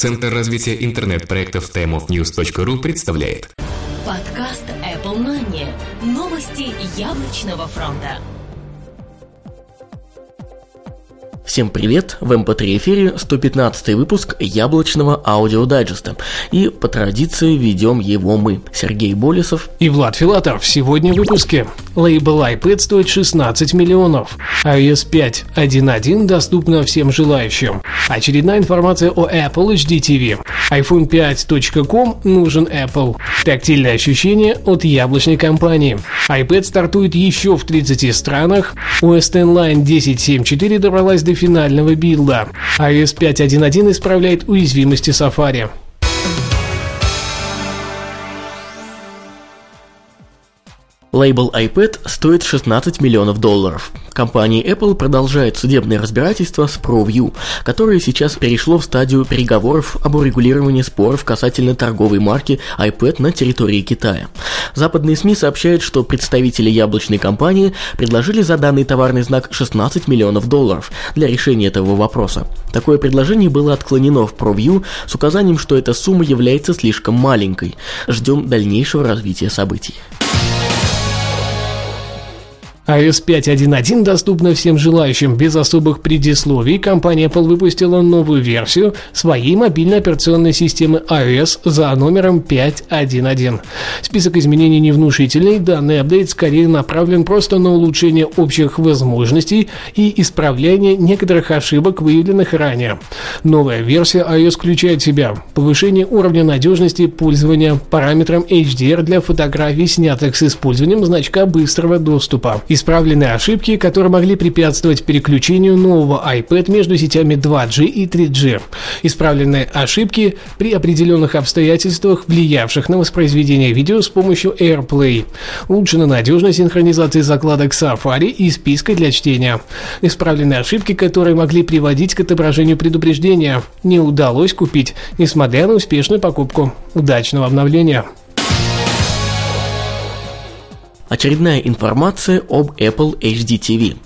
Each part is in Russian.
Центр развития интернет-проектов timeofnews.ru представляет Подкаст Apple Money. Новости яблочного фронта. Всем привет! В MP3 эфире 115 выпуск яблочного аудиодайджеста. И по традиции ведем его мы, Сергей Болесов и Влад Филатов. Сегодня в выпуске. Лейбл iPad стоит 16 миллионов. iOS 5.1.1 доступна всем желающим. Очередная информация о Apple HD TV. iPhone 5.com нужен Apple. Тактильное ощущение от яблочной компании. iPad стартует еще в 30 странах. OS X Line 10.7.4 добралась до финального билда. iOS 5.1.1 исправляет уязвимости Safari. Лейбл iPad стоит 16 миллионов долларов. Компания Apple продолжает судебное разбирательство с ProView, которое сейчас перешло в стадию переговоров об урегулировании споров касательно торговой марки iPad на территории Китая. Западные СМИ сообщают, что представители яблочной компании предложили за данный товарный знак 16 миллионов долларов для решения этого вопроса. Такое предложение было отклонено в ProView с указанием, что эта сумма является слишком маленькой. Ждем дальнейшего развития событий iOS 5.1.1 доступна всем желающим без особых предисловий. Компания Apple выпустила новую версию своей мобильной операционной системы iOS за номером 5.1.1. Список изменений невнушительный, данный апдейт скорее направлен просто на улучшение общих возможностей и исправление некоторых ошибок, выявленных ранее. Новая версия iOS включает в себя повышение уровня надежности пользования параметром HDR для фотографий, снятых с использованием значка быстрого доступа, Исправлены ошибки, которые могли препятствовать переключению нового iPad между сетями 2G и 3G. Исправлены ошибки при определенных обстоятельствах, влиявших на воспроизведение видео с помощью AirPlay. Улучшена надежность синхронизации закладок Safari и списка для чтения. Исправлены ошибки, которые могли приводить к отображению предупреждения. Не удалось купить, несмотря на успешную покупку. Удачного обновления! Очередная информация об Apple HD TV.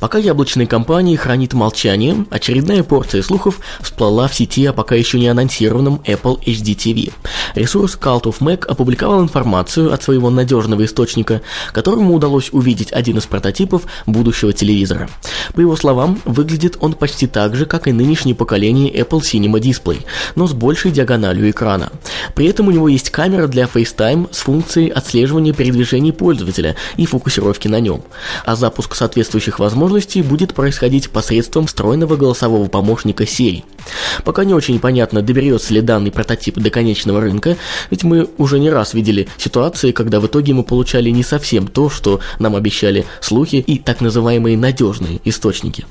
Пока яблочная компания хранит молчание, очередная порция слухов всплыла в сети о пока еще не анонсированном Apple HD TV. Ресурс Cult of Mac опубликовал информацию от своего надежного источника, которому удалось увидеть один из прототипов будущего телевизора. По его словам, выглядит он почти так же, как и нынешнее поколение Apple Cinema Display, но с большей диагональю экрана. При этом у него есть камера для FaceTime с функцией отслеживания передвижений пользователя и фокусировки на нем. А запуск соответствующих возможностей будет происходить посредством встроенного голосового помощника Siri. Пока не очень понятно, доберется ли данный прототип до конечного рынка, ведь мы уже не раз видели ситуации, когда в итоге мы получали не совсем то, что нам обещали слухи и так называемые надежные источники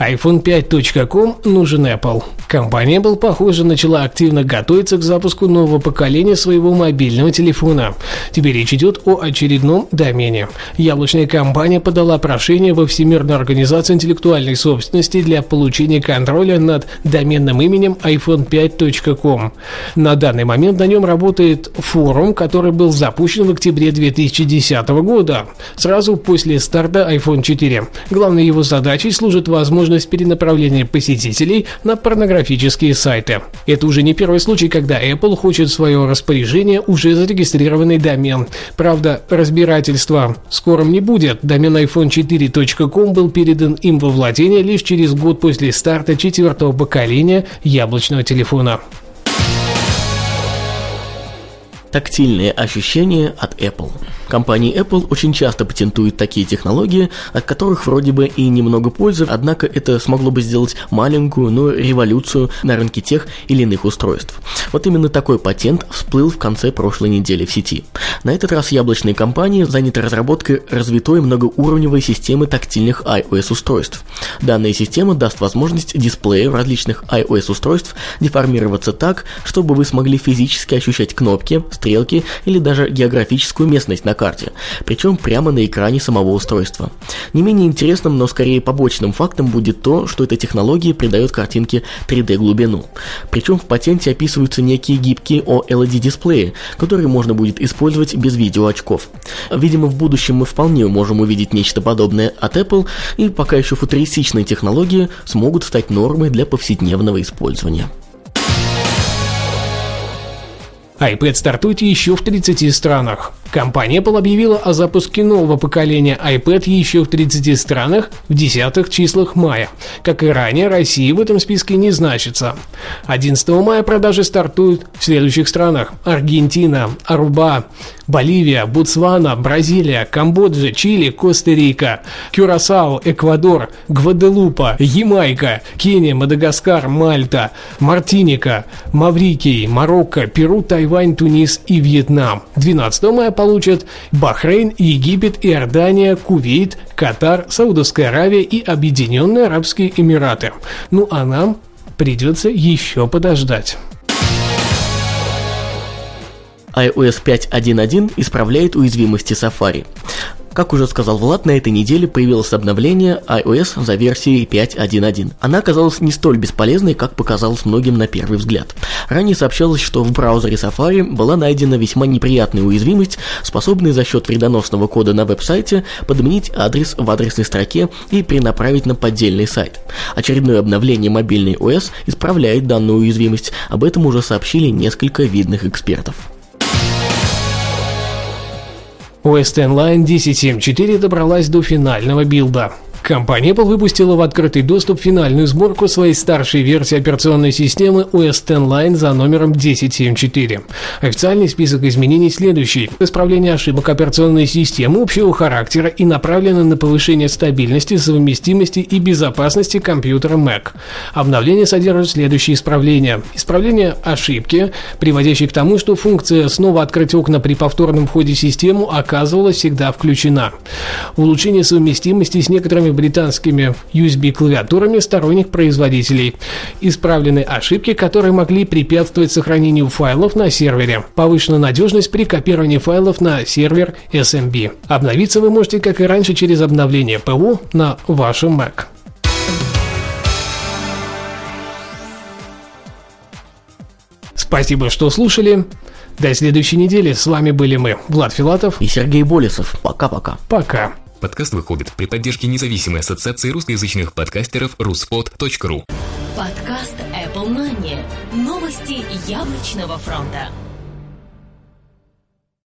iPhone 5.com нужен Apple. Компания Apple, похоже, начала активно готовиться к запуску нового поколения своего мобильного телефона. Теперь речь идет о очередном домене. Яблочная компания подала прошение во Всемирную организацию интеллектуальной собственности для получения контроля над доменным именем iPhone5.com. На данный момент на нем работает форум, который был запущен в октябре 2010 года, сразу после старта iPhone 4. Главной его задачей служит возможность возможность перенаправления посетителей на порнографические сайты. Это уже не первый случай, когда Apple хочет в свое распоряжение уже зарегистрированный домен. Правда, разбирательства скором не будет. Домен iPhone4.com был передан им во владение лишь через год после старта четвертого поколения яблочного телефона. Тактильные ощущения от Apple. Компания Apple очень часто патентует такие технологии, от которых вроде бы и немного пользы, однако это смогло бы сделать маленькую, но революцию на рынке тех или иных устройств. Вот именно такой патент всплыл в конце прошлой недели в сети. На этот раз яблочные компании заняты разработкой развитой многоуровневой системы тактильных iOS-устройств. Данная система даст возможность дисплею различных iOS-устройств деформироваться так, чтобы вы смогли физически ощущать кнопки, стрелки или даже географическую местность на карте, причем прямо на экране самого устройства. Не менее интересным, но скорее побочным фактом будет то, что эта технология придает картинке 3D-глубину. Причем в патенте описываются некие гибкие OLED-дисплеи, которые можно будет использовать без видеоочков. Видимо, в будущем мы вполне можем увидеть нечто подобное от Apple, и пока еще футуристичные технологии смогут стать нормой для повседневного использования iPad стартует еще в 30 странах. Компания Apple объявила о запуске нового поколения iPad еще в 30 странах в десятых числах мая. Как и ранее, Россия в этом списке не значится. 11 мая продажи стартуют в следующих странах. Аргентина, Аруба, Боливия, Ботсвана, Бразилия, Камбоджа, Чили, Коста-Рика, Кюрасао, Эквадор, Гваделупа, Ямайка, Кения, Мадагаскар, Мальта, Мартиника, Маврикий, Марокко, Перу, Тайвань, Тунис и Вьетнам. 12 мая получат Бахрейн, Египет, Иордания, Кувейт, Катар, Саудовская Аравия и Объединенные Арабские Эмираты. Ну а нам придется еще подождать iOS 5.1.1 исправляет уязвимости Safari. Как уже сказал Влад, на этой неделе появилось обновление iOS за версией 5.1.1. Она оказалась не столь бесполезной, как показалось многим на первый взгляд. Ранее сообщалось, что в браузере Safari была найдена весьма неприятная уязвимость, способная за счет вредоносного кода на веб-сайте подменить адрес в адресной строке и перенаправить на поддельный сайт. Очередное обновление мобильной OS исправляет данную уязвимость, об этом уже сообщили несколько видных экспертов. X Line 10.7.4 добралась до финального билда. Компания Apple выпустила в открытый доступ финальную сборку своей старшей версии операционной системы OS X Line за номером 1074. Официальный список изменений следующий. Исправление ошибок операционной системы общего характера и направлено на повышение стабильности, совместимости и безопасности компьютера Mac. Обновление содержит следующие исправления. Исправление ошибки, приводящей к тому, что функция снова открыть окна при повторном входе в систему оказывалась всегда включена. Улучшение совместимости с некоторыми британскими USB-клавиатурами сторонних производителей. Исправлены ошибки, которые могли препятствовать сохранению файлов на сервере. Повышена надежность при копировании файлов на сервер SMB. Обновиться вы можете, как и раньше, через обновление ПО на вашем Mac. Спасибо, что слушали. До следующей недели. С вами были мы, Влад Филатов и Сергей Болесов. Пока-пока. Пока. Подкаст выходит при поддержке независимой ассоциации русскоязычных подкастеров ruspod.ru. Подкаст Apple Money. Новости яблочного фронта.